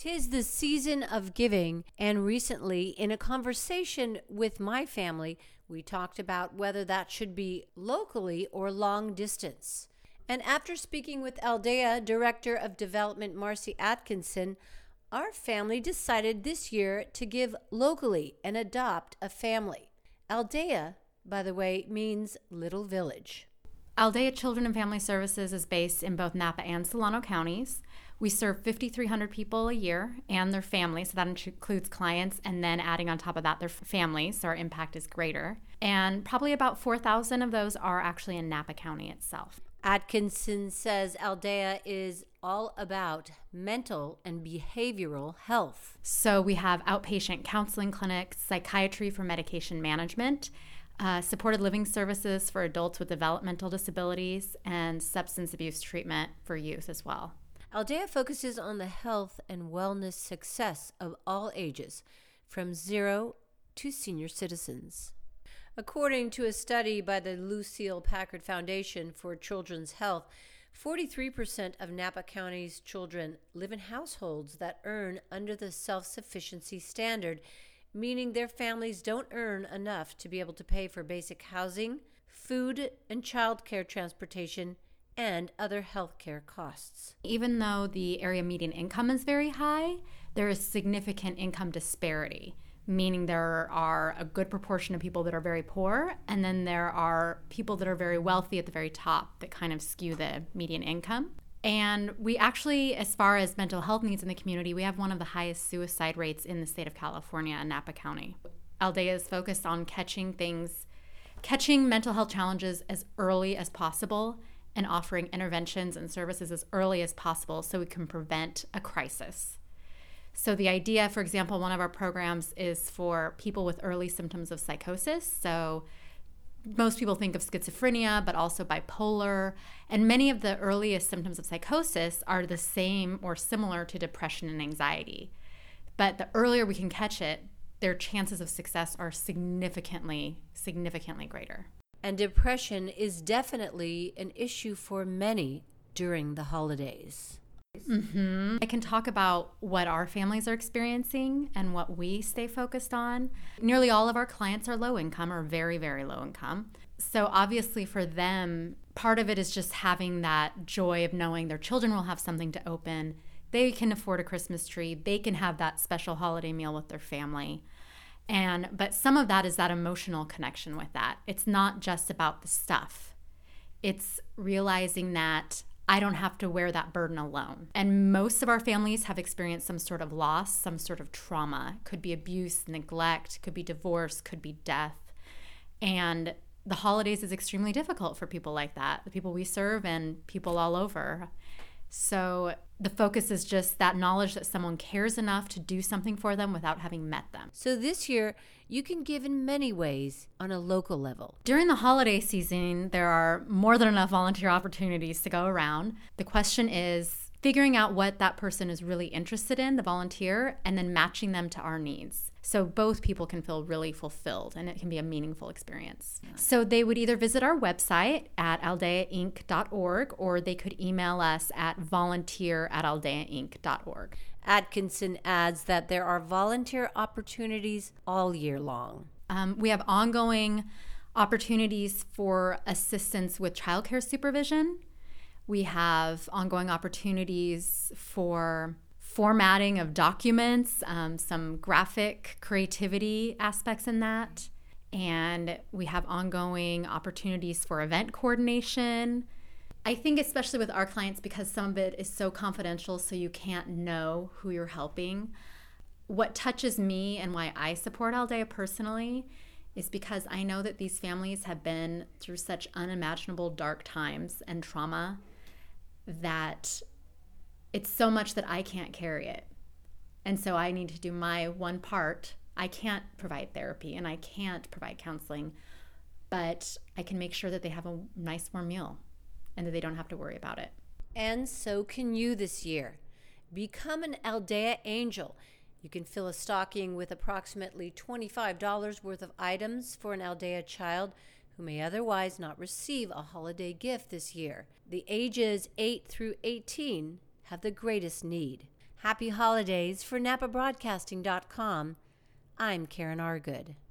Tis the season of giving, and recently, in a conversation with my family, we talked about whether that should be locally or long distance. And after speaking with Aldea Director of Development Marcy Atkinson, our family decided this year to give locally and adopt a family. Aldea, by the way, means little village. Aldea Children and Family Services is based in both Napa and Solano counties. We serve 5,300 people a year and their families, so that includes clients and then adding on top of that their families, so our impact is greater. And probably about 4,000 of those are actually in Napa County itself. Atkinson says Aldea is all about mental and behavioral health. So we have outpatient counseling clinics, psychiatry for medication management, uh, supported living services for adults with developmental disabilities, and substance abuse treatment for youth as well. Aldea focuses on the health and wellness success of all ages, from zero to senior citizens. According to a study by the Lucile Packard Foundation for Children's Health, 43% of Napa County's children live in households that earn under the self sufficiency standard, meaning their families don't earn enough to be able to pay for basic housing, food, and child care transportation and other healthcare costs. Even though the area median income is very high, there is significant income disparity, meaning there are a good proportion of people that are very poor, and then there are people that are very wealthy at the very top that kind of skew the median income. And we actually, as far as mental health needs in the community, we have one of the highest suicide rates in the state of California in Napa County. Aldea is focused on catching things, catching mental health challenges as early as possible and offering interventions and services as early as possible so we can prevent a crisis. So, the idea, for example, one of our programs is for people with early symptoms of psychosis. So, most people think of schizophrenia, but also bipolar. And many of the earliest symptoms of psychosis are the same or similar to depression and anxiety. But the earlier we can catch it, their chances of success are significantly, significantly greater and depression is definitely an issue for many during the holidays. Mm-hmm. I can talk about what our families are experiencing and what we stay focused on. Nearly all of our clients are low income or very, very low income. So, obviously, for them, part of it is just having that joy of knowing their children will have something to open. They can afford a Christmas tree, they can have that special holiday meal with their family. And but some of that is that emotional connection with that. It's not just about the stuff. It's realizing that I don't have to wear that burden alone. And most of our families have experienced some sort of loss, some sort of trauma. Could be abuse, neglect, could be divorce, could be death. And the holidays is extremely difficult for people like that, the people we serve and people all over. So the focus is just that knowledge that someone cares enough to do something for them without having met them. So this year, you can give in many ways on a local level. During the holiday season, there are more than enough volunteer opportunities to go around. The question is figuring out what that person is really interested in, the volunteer, and then matching them to our needs. So both people can feel really fulfilled and it can be a meaningful experience. So they would either visit our website at aldeainc.org or they could email us at volunteer at aldeainc.org. Atkinson adds that there are volunteer opportunities all year long. Um, we have ongoing opportunities for assistance with childcare supervision we have ongoing opportunities for formatting of documents, um, some graphic creativity aspects in that. And we have ongoing opportunities for event coordination. I think, especially with our clients, because some of it is so confidential, so you can't know who you're helping. What touches me and why I support Aldea personally is because I know that these families have been through such unimaginable dark times and trauma that it's so much that I can't carry it. And so I need to do my one part. I can't provide therapy and I can't provide counseling, but I can make sure that they have a nice warm meal and that they don't have to worry about it. And so can you this year. Become an Aldea Angel. You can fill a stocking with approximately $25 worth of items for an Aldea child who may otherwise not receive a holiday gift this year. The ages 8 through 18 have the greatest need. Happy holidays for NapaBroadcasting.com. I'm Karen Argood.